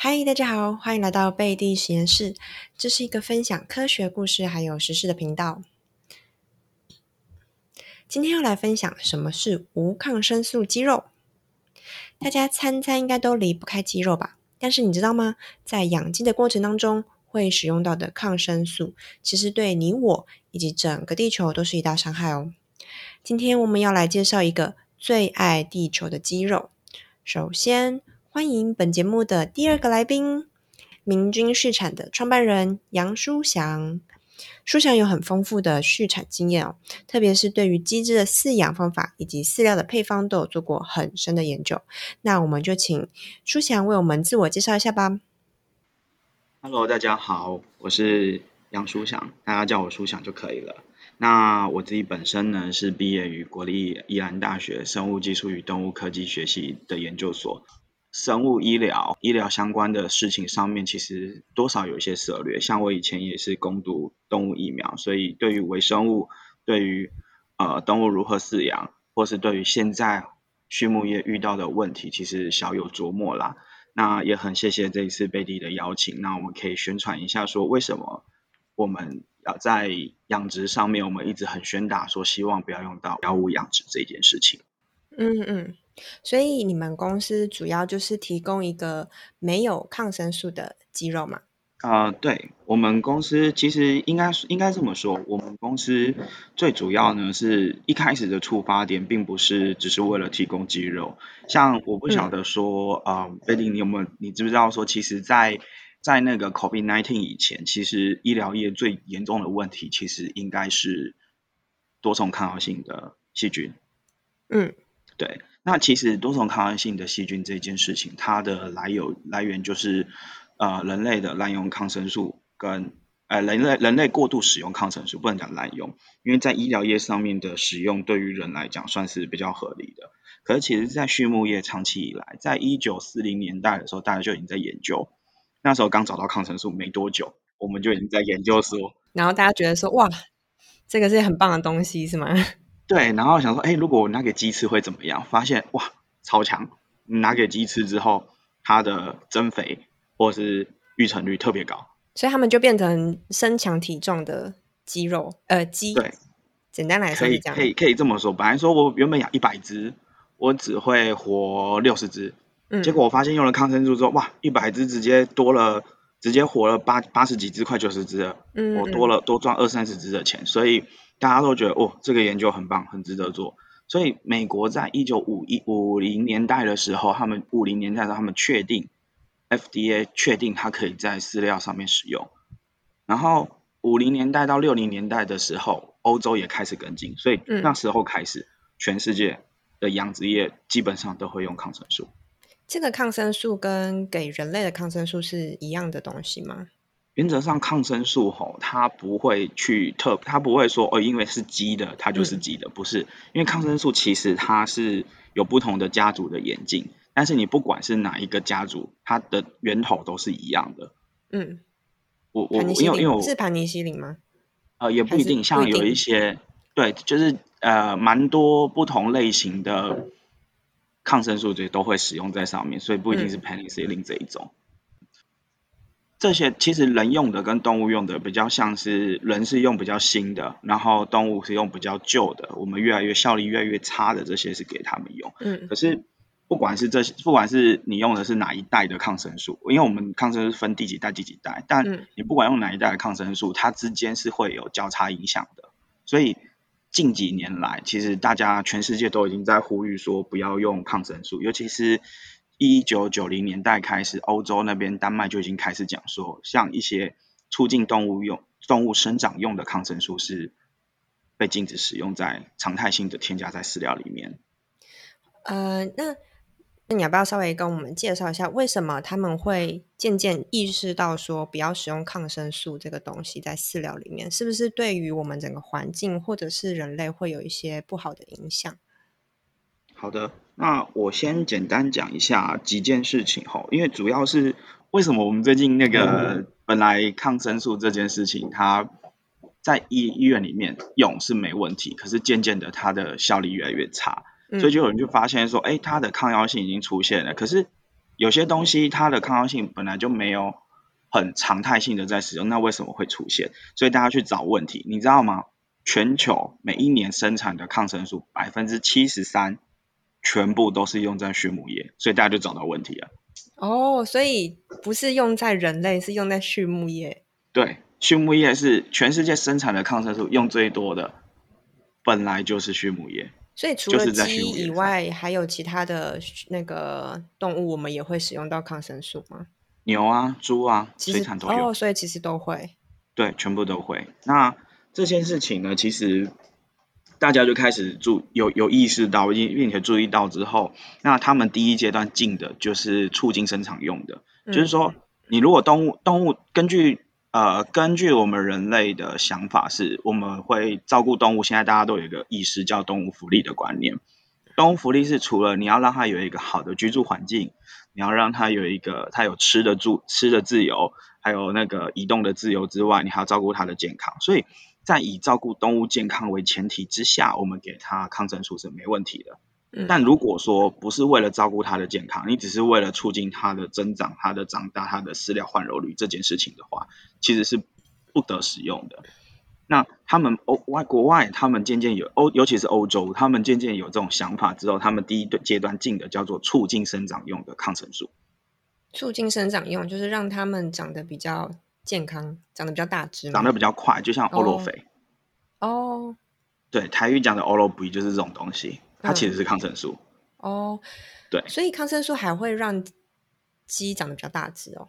嗨，大家好，欢迎来到贝蒂实验室。这是一个分享科学故事还有时事的频道。今天要来分享什么是无抗生素肌肉。大家餐餐应该都离不开肌肉吧？但是你知道吗？在养鸡的过程当中，会使用到的抗生素，其实对你我以及整个地球都是一大伤害哦。今天我们要来介绍一个最爱地球的肌肉。首先，欢迎本节目的第二个来宾——明君畜产的创办人杨书祥。书祥有很丰富的畜产经验哦，特别是对于鸡只的饲养方法以及饲料的配方都有做过很深的研究。那我们就请书祥为我们自我介绍一下吧。Hello，大家好，我是杨书祥，大家叫我书祥就可以了。那我自己本身呢是毕业于国立宜兰大学生物技术与动物科技学系的研究所，生物医疗、医疗相关的事情上面其实多少有一些涉略。像我以前也是攻读动物疫苗，所以对于微生物、对于呃动物如何饲养，或是对于现在畜牧业遇到的问题，其实小有琢磨啦。那也很谢谢这一次贝蒂的邀请，那我们可以宣传一下说为什么我们要。在养殖上面，我们一直很宣打说，希望不要用到药物养殖这件事情。嗯嗯，所以你们公司主要就是提供一个没有抗生素的肌肉嘛？啊，对，我们公司其实应该应该这么说，我们公司最主要呢是一开始的出发点，并不是只是为了提供肌肉。像我不晓得说，啊，贝丁，你有没有你知不知道说，其实，在在那个 COVID-19 以前，其实医疗业最严重的问题，其实应该是多重抗药性的细菌。嗯，对。那其实多重抗药性的细菌这件事情，它的来由来源就是呃人类的滥用抗生素跟呃人类人类过度使用抗生素，不能讲滥用，因为在医疗业上面的使用对于人来讲算是比较合理的。可是其实，在畜牧业长期以来，在一九四零年代的时候，大家就已经在研究。那时候刚找到抗生素没多久，我们就已经在研究说，然后大家觉得说，哇，这个是很棒的东西，是吗？对，然后想说，哎，如果我拿给鸡吃会怎么样？发现哇，超强！拿给鸡吃之后，它的增肥或是育成率特别高，所以他们就变成身强体壮的肌肉，呃，鸡。对，简单来说可以可以可以这么说。本来说我原本养一百只，我只会活六十只。结果我发现用了抗生素之后，哇，一百只直接多了，直接活了八八十几只，快九十只了。嗯，我多了多赚二三十只的钱，所以大家都觉得哦，这个研究很棒，很值得做。所以美国在一九五一五零年代的时候，他们五零年代的时候，他们确定 FDA 确定它可以在饲料上面使用。然后五零年代到六零年代的时候，欧洲也开始跟进，所以那时候开始，全世界的养殖业基本上都会用抗生素。这个抗生素跟给人类的抗生素是一样的东西吗？原则上，抗生素吼，它不会去特，它不会说哦，因为是鸡的，它就是鸡的，不是。因为抗生素其实它是有不同的家族的演进，但是你不管是哪一个家族，它的源头都是一样的。嗯，我我因为因为我是盘尼西林吗？呃，也不一定，像有一些对，就是呃，蛮多不同类型的。抗生素这些都会使用在上面，所以不一定是 penicillin 这一种。这些其实人用的跟动物用的比较像是，人是用比较新的，然后动物是用比较旧的。我们越来越效率越来越差的这些是给他们用。嗯。可是不管是这些，不管是你用的是哪一代的抗生素，因为我们抗生素分第几代第几代，但你不管用哪一代的抗生素，它之间是会有交叉影响的，所以。近几年来，其实大家全世界都已经在呼吁说不要用抗生素，尤其是一九九零年代开始，欧洲那边丹麦就已经开始讲说，像一些促进动物用、动物生长用的抗生素是被禁止使用在常态性的添加在饲料里面。呃，那。那你要不要稍微跟我们介绍一下，为什么他们会渐渐意识到说不要使用抗生素这个东西在饲料里面？是不是对于我们整个环境或者是人类会有一些不好的影响？好的，那我先简单讲一下几件事情哈，因为主要是为什么我们最近那个本来抗生素这件事情，它在医医院里面用是没问题，可是渐渐的它的效力越来越差。所以就有人就发现说，哎，它的抗药性已经出现了。可是有些东西它的抗药性本来就没有很常态性的在使用，那为什么会出现？所以大家去找问题，你知道吗？全球每一年生产的抗生素百分之七十三全部都是用在畜牧业，所以大家就找到问题了。哦，所以不是用在人类，是用在畜牧业。对，畜牧业是全世界生产的抗生素用最多的，本来就是畜牧业。所以除了鸡以外，还有其他的那个动物，我们也会使用到抗生素吗？牛啊，猪啊，水产都有。哦，所以其实都会。对，全部都会。那这件事情呢，其实大家就开始注有有意识到，并并且注意到之后，那他们第一阶段进的就是促进生产用的，就是说，你如果动物动物根据。呃，根据我们人类的想法，是我们会照顾动物。现在大家都有一个意识，叫动物福利的观念。动物福利是除了你要让它有一个好的居住环境，你要让它有一个它有吃的住、吃的自由，还有那个移动的自由之外，你还要照顾它的健康。所以在以照顾动物健康为前提之下，我们给它抗生素是没问题的。但如果说不是为了照顾它的健康，你只是为了促进它的增长、它的长大、它的饲料换肉率这件事情的话，其实是不得使用的。那他们欧外国外，他们渐渐有欧，尤其是欧洲，他们渐渐有这种想法之后，他们第一阶段进的叫做促进生长用的抗生素。促进生长用就是让他们长得比较健康，长得比较大只，长得比较快，就像欧罗肥。哦。对，台语讲的欧罗肥就是这种东西。它其实是抗生素哦，对，所以抗生素还会让鸡长得比较大只哦。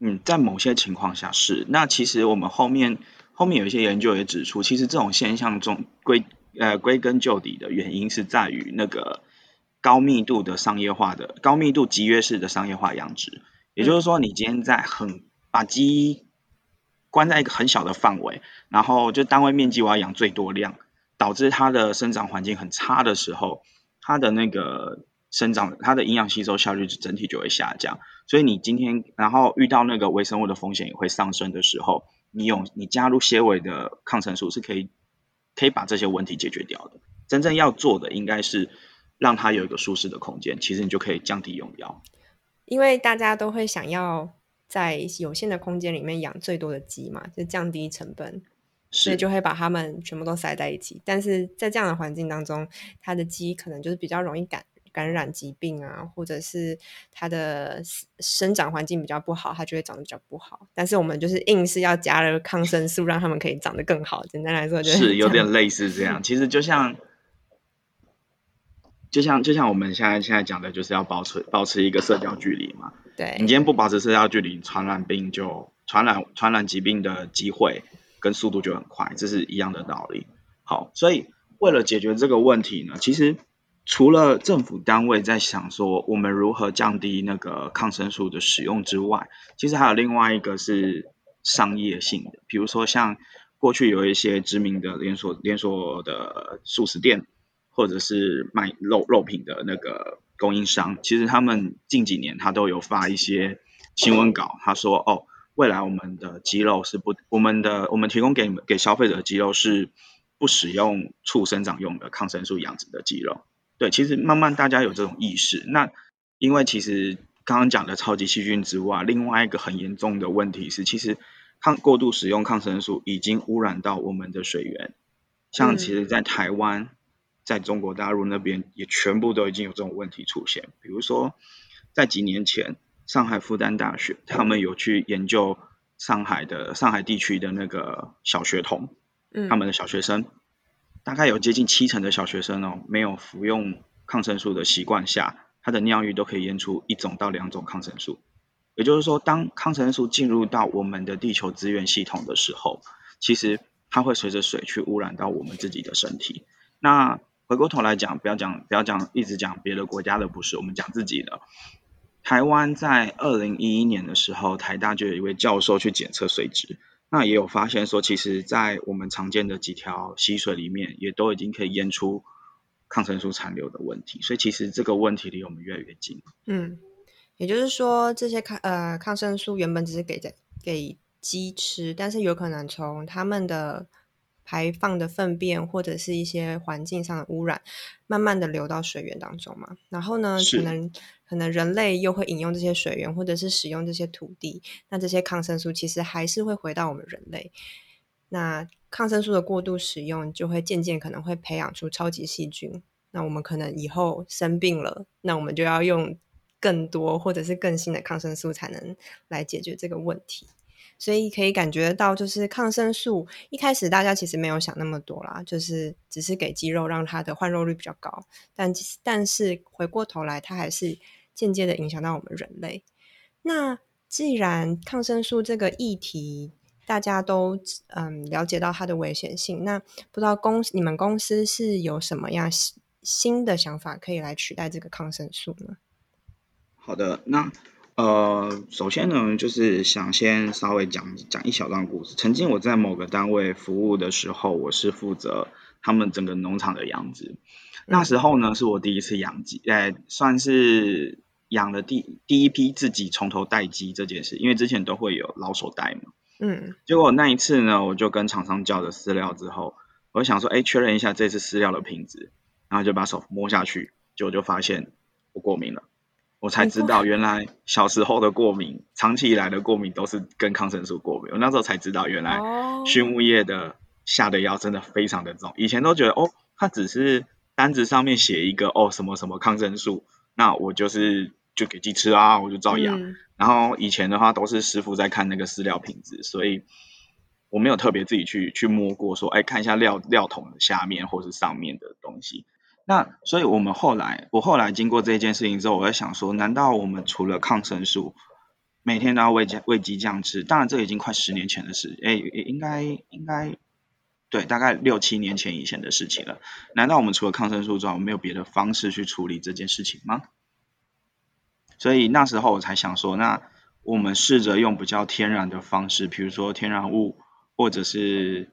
嗯，在某些情况下是。那其实我们后面后面有一些研究也指出，其实这种现象中归呃归根究底的原因是在于那个高密度的商业化的高密度集约式的商业化养殖。也就是说，你今天在很把鸡关在一个很小的范围，然后就单位面积我要养最多量。导致它的生长环境很差的时候，它的那个生长，它的营养吸收效率整体就会下降。所以你今天，然后遇到那个微生物的风险也会上升的时候，你用你加入纤维的抗生素是可以可以把这些问题解决掉的。真正要做的应该是让它有一个舒适的空间，其实你就可以降低用药。因为大家都会想要在有限的空间里面养最多的鸡嘛，就降低成本。所以就会把它们全部都塞在一起，但是在这样的环境当中，它的鸡可能就是比较容易感感染疾病啊，或者是它的生长环境比较不好，它就会长得比较不好。但是我们就是硬是要加了抗生素，让它们可以长得更好。简单来说，就是有点类似这样。其实就像，就像就像我们现在现在讲的，就是要保持保持一个社交距离嘛。对你今天不保持社交距离，传染病就传染传染疾病的机会。跟速度就很快，这是一样的道理。好，所以为了解决这个问题呢，其实除了政府单位在想说我们如何降低那个抗生素的使用之外，其实还有另外一个是商业性的，比如说像过去有一些知名的连锁连锁的素食店，或者是卖肉肉品的那个供应商，其实他们近几年他都有发一些新闻稿，他说哦。未来我们的鸡肉是不，我们的我们提供给给消费者的鸡肉是不使用畜生长用的抗生素养殖的鸡肉。对，其实慢慢大家有这种意识。那因为其实刚刚讲的超级细菌之外，另外一个很严重的问题是，其实抗过度使用抗生素已经污染到我们的水源。像其实，在台湾，在中国大陆那边也全部都已经有这种问题出现。比如说，在几年前。上海复旦大学，他们有去研究上海的上海地区的那个小学童，嗯，他们的小学生，大概有接近七成的小学生哦，没有服用抗生素的习惯下，他的尿液都可以验出一种到两种抗生素。也就是说，当抗生素进入到我们的地球资源系统的时候，其实它会随着水去污染到我们自己的身体。那回过头来讲，不要讲不要讲，一直讲别的国家的不是，我们讲自己的。台湾在二零一一年的时候，台大就有一位教授去检测水质，那也有发现说，其实，在我们常见的几条溪水里面，也都已经可以验出抗生素残留的问题，所以其实这个问题离我们越来越近。嗯，也就是说，这些抗呃抗生素原本只是给在给鸡吃，但是有可能从他们的排放的粪便或者是一些环境上的污染，慢慢的流到水源当中嘛。然后呢，可能可能人类又会饮用这些水源，或者是使用这些土地，那这些抗生素其实还是会回到我们人类。那抗生素的过度使用，就会渐渐可能会培养出超级细菌。那我们可能以后生病了，那我们就要用更多或者是更新的抗生素才能来解决这个问题。所以可以感觉到，就是抗生素一开始大家其实没有想那么多啦，就是只是给肌肉让它的换肉率比较高。但但是回过头来，它还是间接的影响到我们人类。那既然抗生素这个议题大家都嗯了解到它的危险性，那不知道公你们公司是有什么样新的想法可以来取代这个抗生素呢？好的，那。呃，首先呢，就是想先稍微讲讲一小段故事。曾经我在某个单位服务的时候，我是负责他们整个农场的养殖。那时候呢，是我第一次养鸡，呃，算是养了第第一批自己从头带鸡这件事，因为之前都会有老手带嘛。嗯。结果那一次呢，我就跟厂商叫了饲料之后，我想说，哎，确认一下这次饲料的品质，然后就把手摸下去，结果就发现我过敏了。我才知道，原来小时候的过敏，长期以来的过敏都是跟抗生素过敏。我那时候才知道，原来畜牧业的下的药真的非常的重。以前都觉得，哦，它只是单子上面写一个，哦，什么什么抗生素，那我就是就给鸡吃啊，我就照养。然后以前的话都是师傅在看那个饲料品质，所以我没有特别自己去去摸过，说，哎，看一下料料桶的下面或是上面的东西。那所以，我们后来，我后来经过这件事情之后，我在想说，难道我们除了抗生素，每天都要喂鸡喂鸡这样吃？当然，这已经快十年前的事，哎，应该应该，对，大概六七年前以前的事情了。难道我们除了抗生素之外，没有别的方式去处理这件事情吗？所以那时候我才想说，那我们试着用比较天然的方式，比如说天然物，或者是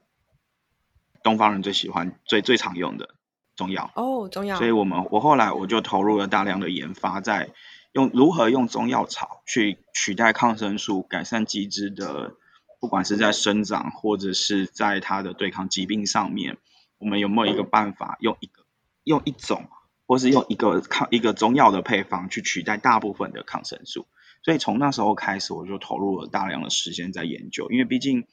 东方人最喜欢、最最常用的。中药哦，中药。所以我们我后来我就投入了大量的研发，在用如何用中药草去取代抗生素，改善机制的，不管是在生长或者是在它的对抗疾病上面，我们有没有一个办法，用一个用一种，或是用一个抗一个中药的配方去取代大部分的抗生素？所以从那时候开始，我就投入了大量的时间在研究，因为毕竟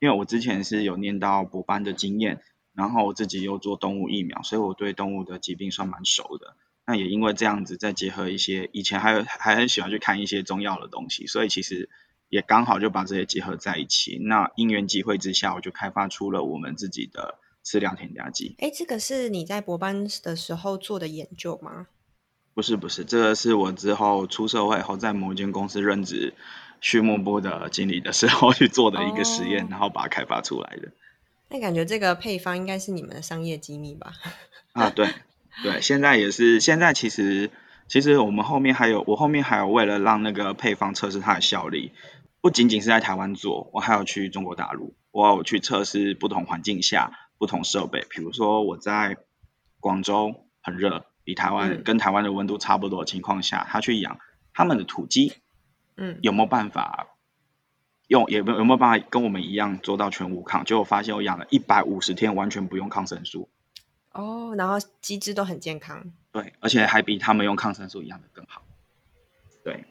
因为我之前是有念到博班的经验。然后我自己又做动物疫苗，所以我对动物的疾病算蛮熟的。那也因为这样子，再结合一些以前还有还很喜欢去看一些中药的东西，所以其实也刚好就把这些结合在一起。那因缘际会之下，我就开发出了我们自己的饲料添加剂。哎，这个是你在博班的时候做的研究吗？不是不是，这个是我之后出社会后在某间公司任职畜牧部的经理的时候去做的一个实验，然后把它开发出来的。那感觉这个配方应该是你们的商业机密吧？啊，对对，现在也是。现在其实其实我们后面还有，我后面还有为了让那个配方测试它的效力，不仅仅是在台湾做，我还有去中国大陆，我有去测试不同环境下不同设备。比如说我在广州很热，比台湾跟台湾的温度差不多的情况下，他去养他们的土鸡，嗯，有没有办法？用也有有没有办法跟我们一样做到全无抗？结果发现我养了一百五十天，完全不用抗生素。哦，然后鸡只都很健康。对，而且还比他们用抗生素养的更好。对，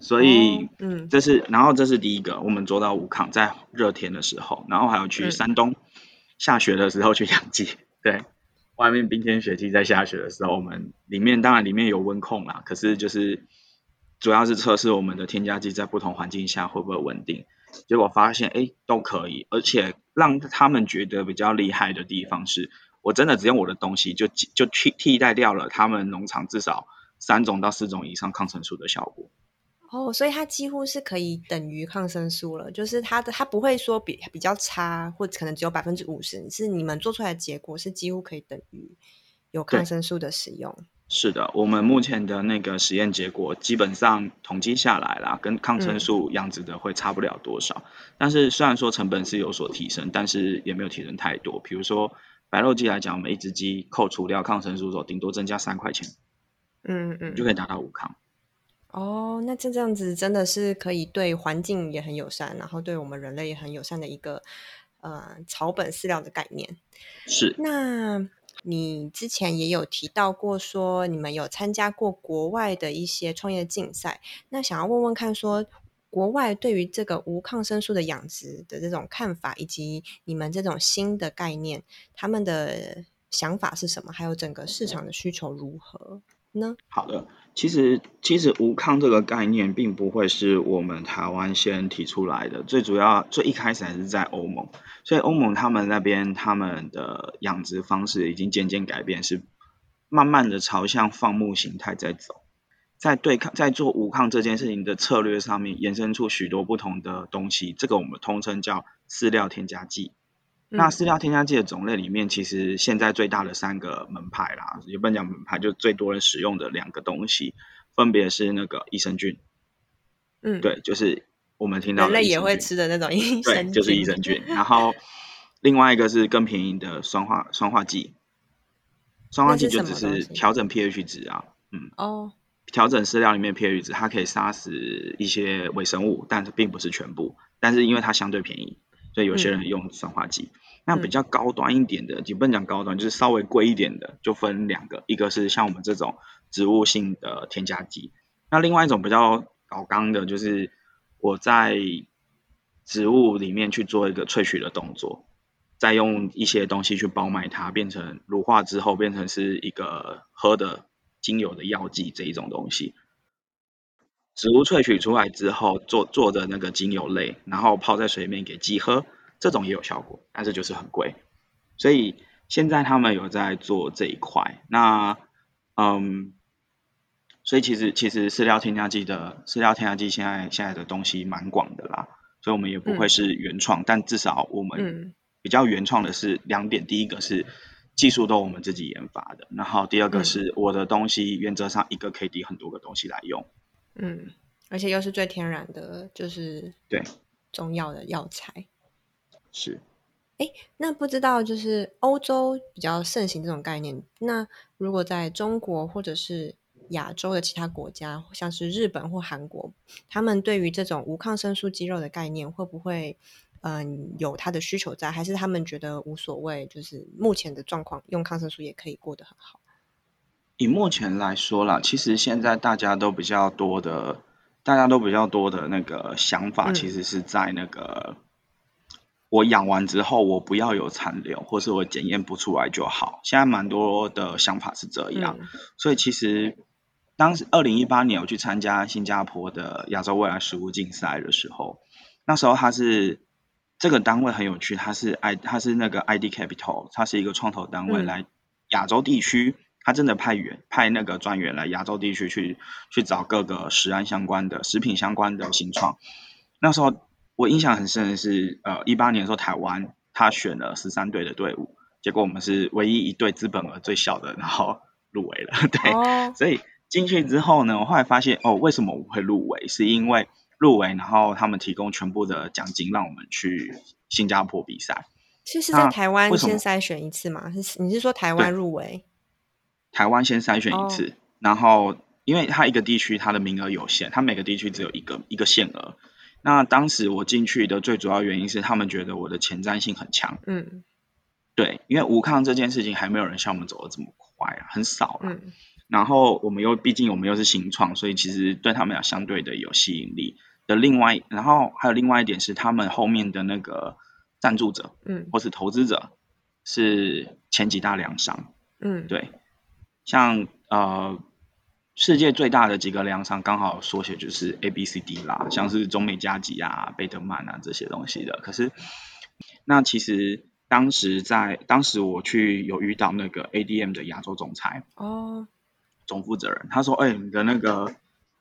所以嗯，这是然后这是第一个，我们做到无抗，在热天的时候，然后还有去山东下雪的时候去养鸡。对，外面冰天雪地在下雪的时候，我们里面当然里面有温控啦，可是就是。主要是测试我们的添加剂在不同环境下会不会稳定，结果发现哎都可以，而且让他们觉得比较厉害的地方是，我真的只用我的东西就就替替代掉了他们农场至少三种到四种以上抗生素的效果。哦，所以它几乎是可以等于抗生素了，就是它的它不会说比比较差，或者可能只有百分之五十，是你们做出来的结果是几乎可以等于有抗生素的使用。是的，我们目前的那个实验结果基本上统计下来啦，跟抗生素样子的会差不了多少。但是虽然说成本是有所提升，但是也没有提升太多。比如说白肉鸡来讲，我们一只鸡扣除掉抗生素之后，顶多增加三块钱，嗯嗯，就可以达到五抗。哦，那这这样子真的是可以对环境也很友善，然后对我们人类也很友善的一个呃草本饲料的概念。是。那你之前也有提到过，说你们有参加过国外的一些创业竞赛。那想要问问看，说国外对于这个无抗生素的养殖的这种看法，以及你们这种新的概念，他们的想法是什么？还有整个市场的需求如何好的。其实，其实无抗这个概念并不会是我们台湾先提出来的，最主要最一开始还是在欧盟，所以欧盟他们那边他们的养殖方式已经渐渐改变，是慢慢的朝向放牧形态在走，在对抗在做无抗这件事情的策略上面衍生出许多不同的东西，这个我们通称叫饲料添加剂。那饲料添加剂的种类里面，其实现在最大的三个门派啦，也不能讲门派，就最多人使用的两个东西，分别是那个益生菌，嗯，对，就是我们听到人类也会吃的那种益生菌，对，就是益生菌。然后另外一个是更便宜的酸化酸化剂，酸化剂就只是调整 pH 值啊，嗯，哦，调整饲料里面 pH 值，它可以杀死一些微生物，但是并不是全部，但是因为它相对便宜。所以有些人用酸化剂，那比较高端一点的，也不能讲高端，就是稍微贵一点的，就分两个，一个是像我们这种植物性的添加剂，那另外一种比较高刚的，就是我在植物里面去做一个萃取的动作，再用一些东西去包埋它，变成乳化之后变成是一个喝的精油的药剂这一种东西。植物萃取出来之后，做做的那个精油类，然后泡在水里面给鸡喝，这种也有效果，但是就是很贵。所以现在他们有在做这一块。那嗯，所以其实其实饲料添加剂的饲料添加剂现在现在的东西蛮广的啦，所以我们也不会是原创，但至少我们比较原创的是两点，第一个是技术都我们自己研发的，然后第二个是我的东西原则上一个可以抵很多个东西来用。嗯，而且又是最天然的，就是对中药的药材是。哎，那不知道就是欧洲比较盛行这种概念，那如果在中国或者是亚洲的其他国家，像是日本或韩国，他们对于这种无抗生素肌肉的概念，会不会嗯有它的需求在，还是他们觉得无所谓？就是目前的状况，用抗生素也可以过得很好。以目前来说啦，其实现在大家都比较多的，大家都比较多的那个想法，其实是在那个我养完之后，我不要有残留，或是我检验不出来就好。现在蛮多的想法是这样，所以其实当时二零一八年我去参加新加坡的亚洲未来食物竞赛的时候，那时候他是这个单位很有趣，他是 I 他是那个 ID Capital，它是一个创投单位来亚洲地区。他真的派员派那个专员来亚洲地区去去找各个食安相关的食品相关的新创。那时候我印象很深的是，呃，一八年的时候台湾他选了十三队的队伍，结果我们是唯一一队资本额最小的，然后入围了。对，所以进去之后呢，我后来发现哦，为什么我会入围？是因为入围，然后他们提供全部的奖金让我们去新加坡比赛。是是在台湾先筛选一次嘛？是你是说台湾入围？台湾先筛选一次，然后因为它一个地区它的名额有限，它每个地区只有一个一个限额。那当时我进去的最主要原因是他们觉得我的前瞻性很强。嗯，对，因为无抗这件事情还没有人像我们走的这么快啊，很少了。然后我们又毕竟我们又是新创，所以其实对他们俩相对的有吸引力的。另外，然后还有另外一点是他们后面的那个赞助者，嗯，或是投资者是前几大粮商。嗯，对。像呃，世界最大的几个粮商刚好缩写就是 A B C D 啦，像是中美加吉啊、贝德曼啊这些东西的。可是，那其实当时在当时我去有遇到那个 A D M 的亚洲总裁哦，总负责人，他说：“哎，你的那个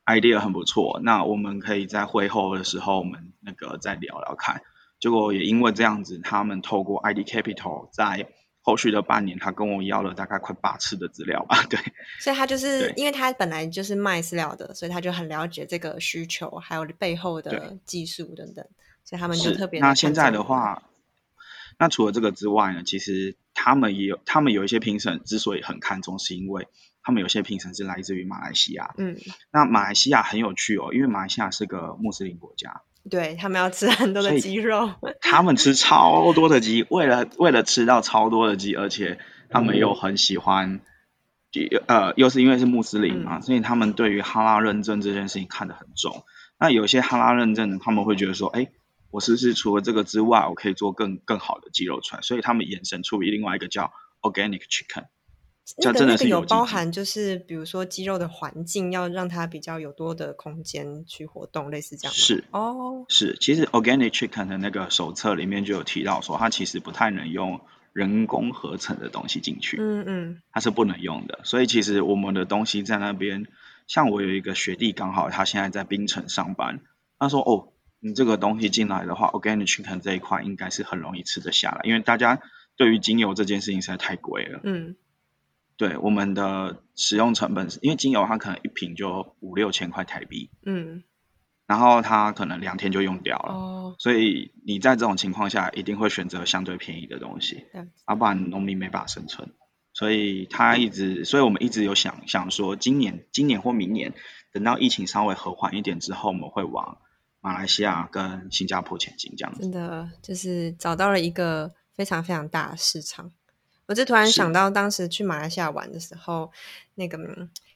idea 很不错，那我们可以在会后的时候我们那个再聊聊看。”结果也因为这样子，他们透过 I D Capital 在后续的半年，他跟我要了大概快八次的资料吧，对。所以他就是因为他本来就是卖饲料的，所以他就很了解这个需求，还有背后的技术等等，所以他们就特别。那现在的话，那除了这个之外呢，其实他们也有，他们有一些评审之所以很看重，是因为他们有些评审是来自于马来西亚。嗯。那马来西亚很有趣哦，因为马来西亚是个穆斯林国家。对他们要吃很多的鸡肉，他们吃超多的鸡，为了为了吃到超多的鸡，而且他们又很喜欢，呃，又是因为是穆斯林嘛，所以他们对于哈拉认证这件事情看得很重。那有些哈拉认证的，他们会觉得说，哎，我是不是除了这个之外，我可以做更更好的鸡肉出来？所以他们衍生出另外一个叫 organic chicken。那个那个有包含，就是比如说肌肉的环境要让它比较有多的空间去活动，类似这样。是哦，是。其实 organic chicken 的那个手册里面就有提到说，它其实不太能用人工合成的东西进去。嗯嗯，它是不能用的。所以其实我们的东西在那边，像我有一个学弟，刚好他现在在冰城上班，他说：“哦，你这个东西进来的话，organic chicken 这一块应该是很容易吃得下来，因为大家对于精油这件事情实在太贵了。”嗯。对我们的使用成本，因为精油它可能一瓶就五六千块台币，嗯，然后它可能两天就用掉了，哦，所以你在这种情况下一定会选择相对便宜的东西，要不然农民没法生存，所以他一直，所以我们一直有想想说，今年、今年或明年，等到疫情稍微和缓一点之后，我们会往马来西亚跟新加坡前进，这样子，真的就是找到了一个非常非常大的市场。我就突然想到，当时去马来西亚玩的时候，那个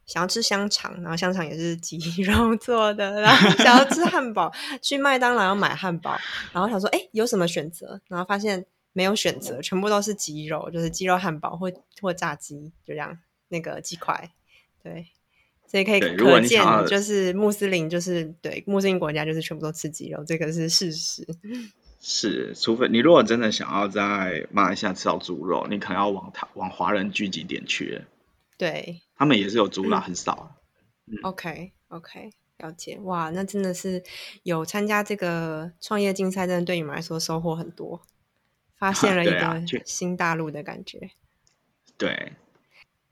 想要吃香肠，然后香肠也是鸡 肉做的，然后想要吃汉堡，去麦当劳要买汉堡，然后想说，哎，有什么选择？然后发现没有选择，全部都是鸡肉，就是鸡肉汉堡或或炸鸡，就这样，那个鸡块，对，所以可以可见，就是穆斯林，就是对穆斯林国家，就是全部都吃鸡肉，这个是事实。是，除非你如果真的想要在马来西亚吃到猪肉，你可能要往他往华人聚集点去。对，他们也是有猪啦，很少。OK OK，了解。哇，那真的是有参加这个创业竞赛，真的对你们来说收获很多，发现了一 个新大陆的感觉。对。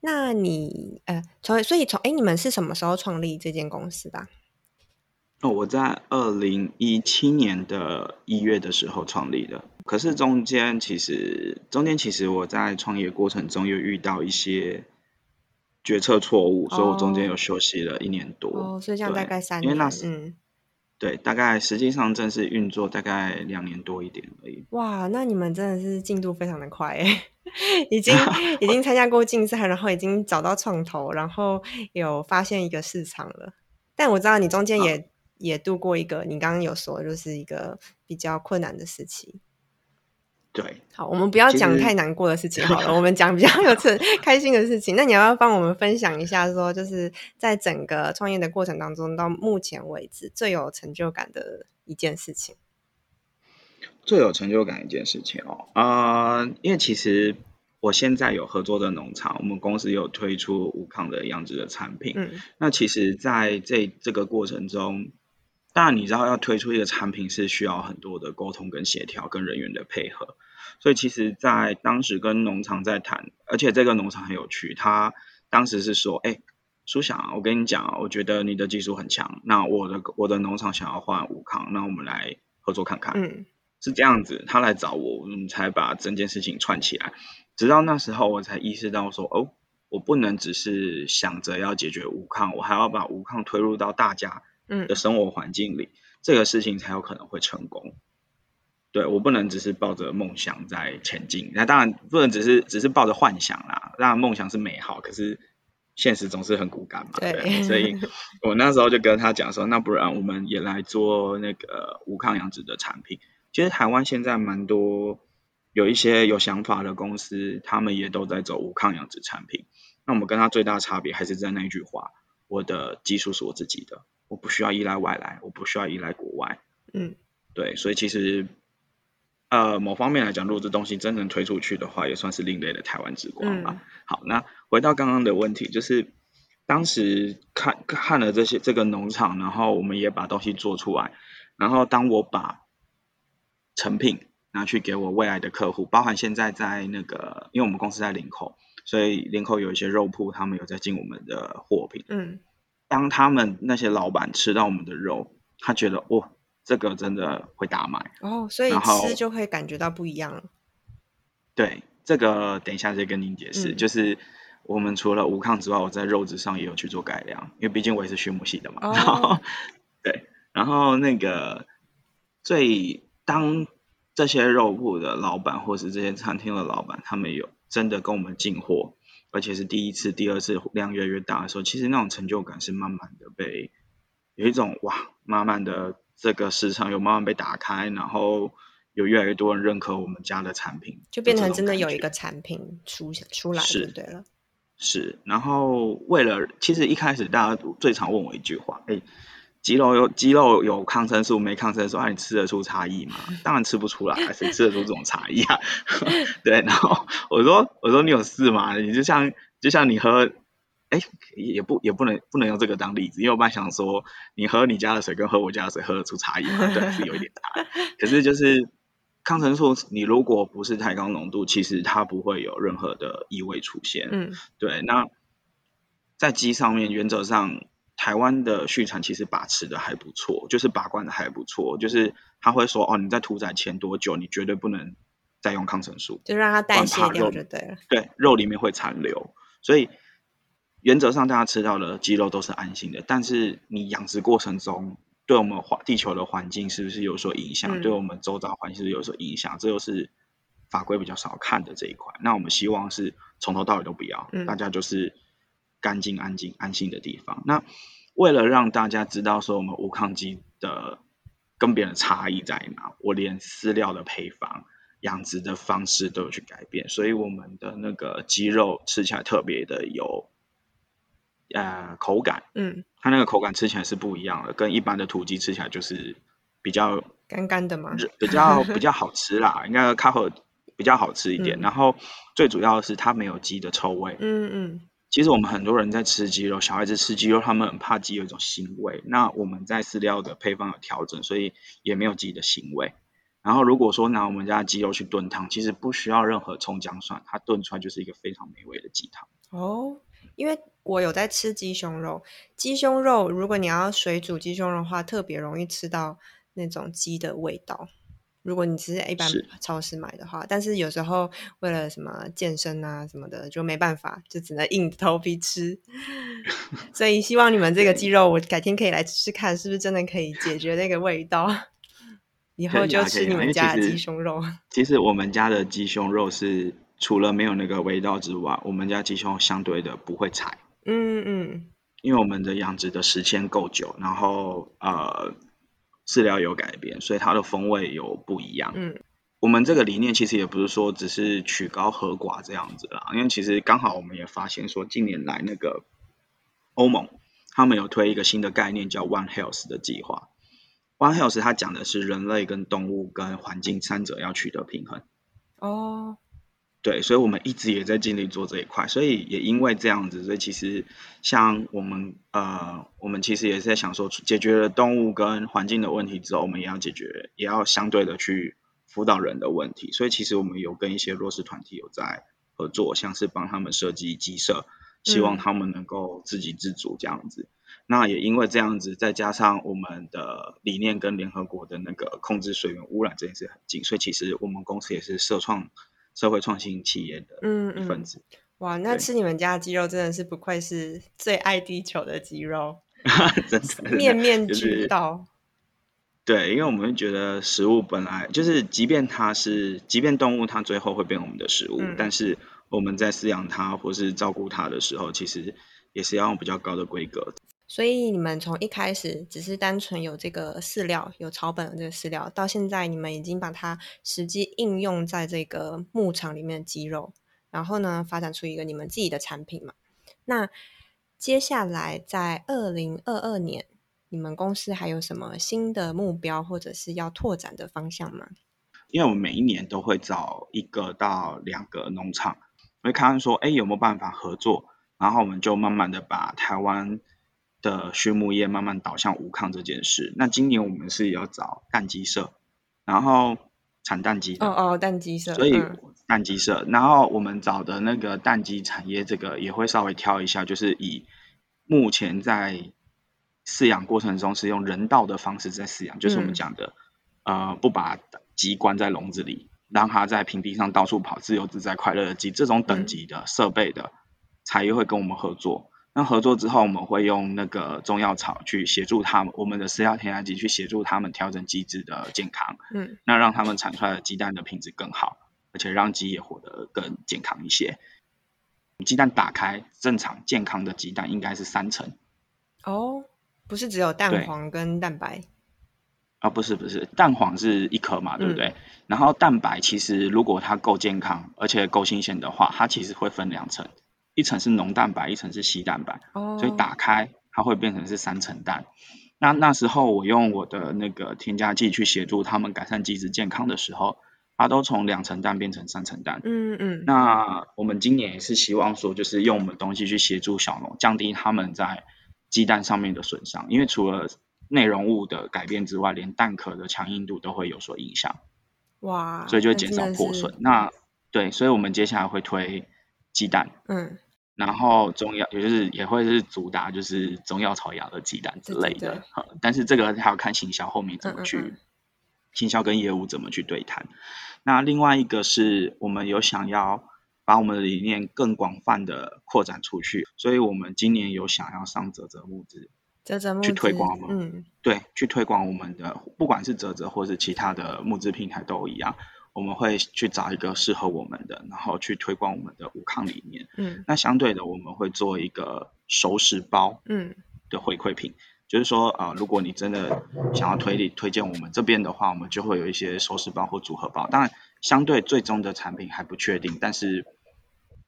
那你呃，从所以从哎，你们是什么时候创立这间公司的？哦，我在二零一七年的一月的时候创立的，可是中间其实中间其实我在创业过程中又遇到一些决策错误，所以我中间有休息了一年多。哦，所以这样大概三年，因为那嗯，对，大概实际上正式运作大概两年多一点而已。哇，那你们真的是进度非常的快诶，已经 已经参加过竞赛，然后已经找到创投，然后有发现一个市场了。但我知道你中间也。也度过一个你刚刚有说，就是一个比较困难的时期。对，好，我们不要讲太难过的事情好了，我们讲比较有成开心的事情。那你要不要帮我们分享一下，说就是在整个创业的过程当中，到目前为止最有成就感的一件事情？最有成就感一件事情哦，啊，因为其实我现在有合作的农场，我们公司有推出无抗的养殖的产品。嗯，那其实在这这个过程中。当然，你知道要推出一个产品是需要很多的沟通跟协调跟人员的配合，所以其实，在当时跟农场在谈，而且这个农场很有趣，他当时是说，哎，苏想，我跟你讲啊，我觉得你的技术很强，那我的我的农场想要换武康，那我们来合作看看，嗯，是这样子，他来找我，我们才把整件事情串起来，直到那时候我才意识到说，哦，我不能只是想着要解决武康，我还要把武康推入到大家。的生活环境里，这个事情才有可能会成功。对我不能只是抱着梦想在前进，那当然不能只是只是抱着幻想啦。当然梦想是美好，可是现实总是很骨感嘛。对，所以 我那时候就跟他讲说，那不然我们也来做那个无抗养殖的产品。其实台湾现在蛮多有一些有想法的公司，他们也都在走无抗养殖产品。那我们跟他最大差别还是在那一句话：我的技术是我自己的。我不需要依赖外来，我不需要依赖国外。嗯，对，所以其实，呃，某方面来讲，如果这东西真正推出去的话，也算是另类的台湾之光吧。好，那回到刚刚的问题，就是当时看看了这些这个农场，然后我们也把东西做出来，然后当我把成品拿去给我未来的客户，包含现在在那个，因为我们公司在林口，所以林口有一些肉铺，他们有在进我们的货品。嗯。当他们那些老板吃到我们的肉，他觉得哦，这个真的会大卖哦，所以吃就会感觉到不一样了。对，这个等一下再跟您解释。就是我们除了无抗之外，我在肉质上也有去做改良，因为毕竟我也是畜牧系的嘛。然后对，然后那个所以当这些肉铺的老板或是这些餐厅的老板，他们有真的跟我们进货，而且是第一次、第二次量越来越大的时候，其实那种成就感是慢慢的被有一种哇，慢慢的这个市场有慢慢被打开，然后有越来越多人认可我们家的产品，就变成真的有一个产品出出来就对了。是，然后为了其实一开始大家最常问我一句话，哎。鸡肉有鸡肉有抗生素没抗生素，那你吃得出差异吗？当然吃不出来，谁吃得出这种差异啊？对，然后我说我说你有事吗？你就像就像你喝，哎，也不也不能不能用这个当例子，因为我本来想说你喝你家的水跟喝我家的水喝得出差异吗？对，是有一点差。可是就是抗生素，你如果不是太高浓度，其实它不会有任何的异味出现。嗯，对。那在鸡上面，原则上。台湾的畜产其实把持的还不错，就是把关的还不错，就是他会说哦，你在屠宰前多久，你绝对不能再用抗生素，就让它代谢掉就对了。对，肉里面会残留，所以原则上大家吃到的鸡肉都是安心的。但是你养殖过程中，对我们环地球的环境是不是有所影响？对我们周遭环境是有所影响？这又是法规比较少看的这一块。那我们希望是从头到尾都不要，大家就是。干净、安静、安心的地方。那为了让大家知道说我们无抗鸡的跟别人差异在哪，我连饲料的配方、养殖的方式都有去改变。所以我们的那个鸡肉吃起来特别的有呃口感，嗯，它那个口感吃起来是不一样的，跟一般的土鸡吃起来就是比较干干的嘛，比较 比较好吃啦，应该卡口比较好吃一点。然后最主要的是它没有鸡的臭味，嗯嗯。其实我们很多人在吃鸡肉，小孩子吃鸡肉，他们很怕鸡有一种腥味。那我们在饲料的配方有调整，所以也没有鸡的腥味。然后如果说拿我们家的鸡肉去炖汤，其实不需要任何葱姜蒜，它炖出来就是一个非常美味的鸡汤。哦，因为我有在吃鸡胸肉，鸡胸肉如果你要水煮鸡胸肉的话，特别容易吃到那种鸡的味道。如果你只是一般超市买的话，但是有时候为了什么健身啊什么的，就没办法，就只能硬着头皮吃。所以希望你们这个鸡肉，我改天可以来吃吃看，是不是真的可以解决那个味道。以后就吃你们家的鸡胸肉。其实我们家的鸡胸肉是除了没有那个味道之外，我们家鸡胸相对的不会柴。嗯嗯，因为我们的养殖的时间够久，然后呃。饲料有改变，所以它的风味有不一样。嗯，我们这个理念其实也不是说只是曲高和寡这样子啦，因为其实刚好我们也发现说，近年来那个欧盟他们有推一个新的概念叫 One Health 的计划。One Health 它讲的是人类跟动物跟环境三者要取得平衡。哦。对，所以我们一直也在尽力做这一块，所以也因为这样子，所以其实像我们呃，我们其实也是在想说，解决了动物跟环境的问题之后，我们也要解决，也要相对的去辅导人的问题。所以其实我们有跟一些弱势团体有在合作，像是帮他们设计鸡舍，希望他们能够自给自足这样子。那也因为这样子，再加上我们的理念跟联合国的那个控制水源污染这件事很近，所以其实我们公司也是社创。社会创新企业的一份子，哇！那吃你们家的鸡肉真的是不愧是最爱地球的鸡肉，真的 面面俱到。对，因为我们觉得食物本来就是，即便它是，即便动物它最后会变我们的食物，但是我们在饲养它或是照顾它的时候，其实也是要用比较高的规格。所以你们从一开始只是单纯有这个饲料，有草本的这个饲料，到现在你们已经把它实际应用在这个牧场里面的鸡肉，然后呢，发展出一个你们自己的产品嘛？那接下来在二零二二年，你们公司还有什么新的目标或者是要拓展的方向吗？因为我们每一年都会找一个到两个农场，会看看说，哎，有没有办法合作，然后我们就慢慢的把台湾。的畜牧业慢慢导向无抗这件事。那今年我们是要找蛋鸡舍，然后产蛋鸡的。哦哦，蛋鸡舍。所以蛋鸡舍，然后我们找的那个蛋鸡产业，这个也会稍微挑一下，就是以目前在饲养过程中是用人道的方式在饲养，就是我们讲的，呃，不把鸡关在笼子里，让它在平地上到处跑，自由自在、快乐的鸡，这种等级的设备的产业会跟我们合作。那合作之后，我们会用那个中药草去协助他们，我们的饲料添加剂去协助他们调整鸡只的健康，嗯，那让他们产出来的鸡蛋的品质更好，而且让鸡也活得更健康一些。鸡蛋打开，正常健康的鸡蛋应该是三层。哦，不是只有蛋黄跟蛋白。啊，不是不是，蛋黄是一颗嘛，对不对？然后蛋白其实如果它够健康，而且够新鲜的话，它其实会分两层。一层是浓蛋白，一层是稀蛋白，所以打开它会变成是三层蛋。那那时候我用我的那个添加剂去协助他们改善鸡子健康的时候，它都从两层蛋变成三层蛋。嗯嗯。那我们今年也是希望说，就是用我们东西去协助小农降低他们在鸡蛋上面的损伤，因为除了内容物的改变之外，连蛋壳的强硬度都会有所影响。哇！所以就会减少破损。那对，所以我们接下来会推鸡蛋。嗯。然后中药也就是也会是主打就是中药草养的鸡蛋之类的，但是这个还要看行销后面怎么去，行销跟业务怎么去对谈。那另外一个是我们有想要把我们的理念更广泛的扩展出去，所以我们今年有想要上泽泽木资，泽泽木去推广我们，嗯，对，去推广我们的不管是泽泽或是其他的木质平台都一样。我们会去找一个适合我们的，然后去推广我们的无抗理念。嗯，那相对的，我们会做一个熟食包，嗯，的回馈品，就是说，呃，如果你真的想要推理推荐我们这边的话，我们就会有一些熟食包或组合包。当然，相对最终的产品还不确定，但是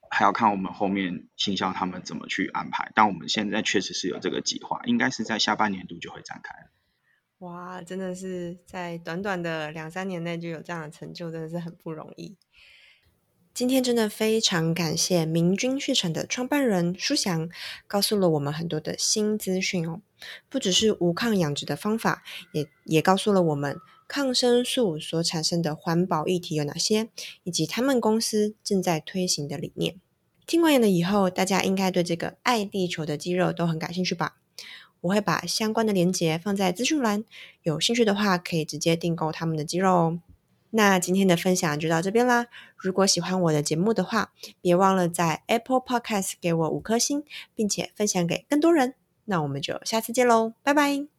还要看我们后面行销他们怎么去安排。但我们现在确实是有这个计划，应该是在下半年度就会展开。哇，真的是在短短的两三年内就有这样的成就，真的是很不容易。今天真的非常感谢明君畜产的创办人舒翔，告诉了我们很多的新资讯哦。不只是无抗养殖的方法，也也告诉了我们抗生素所产生的环保议题有哪些，以及他们公司正在推行的理念。听完了以后，大家应该对这个爱地球的鸡肉都很感兴趣吧？我会把相关的链接放在资讯栏，有兴趣的话可以直接订购他们的肌肉哦。那今天的分享就到这边啦。如果喜欢我的节目的话，别忘了在 Apple Podcast 给我五颗星，并且分享给更多人。那我们就下次见喽，拜拜。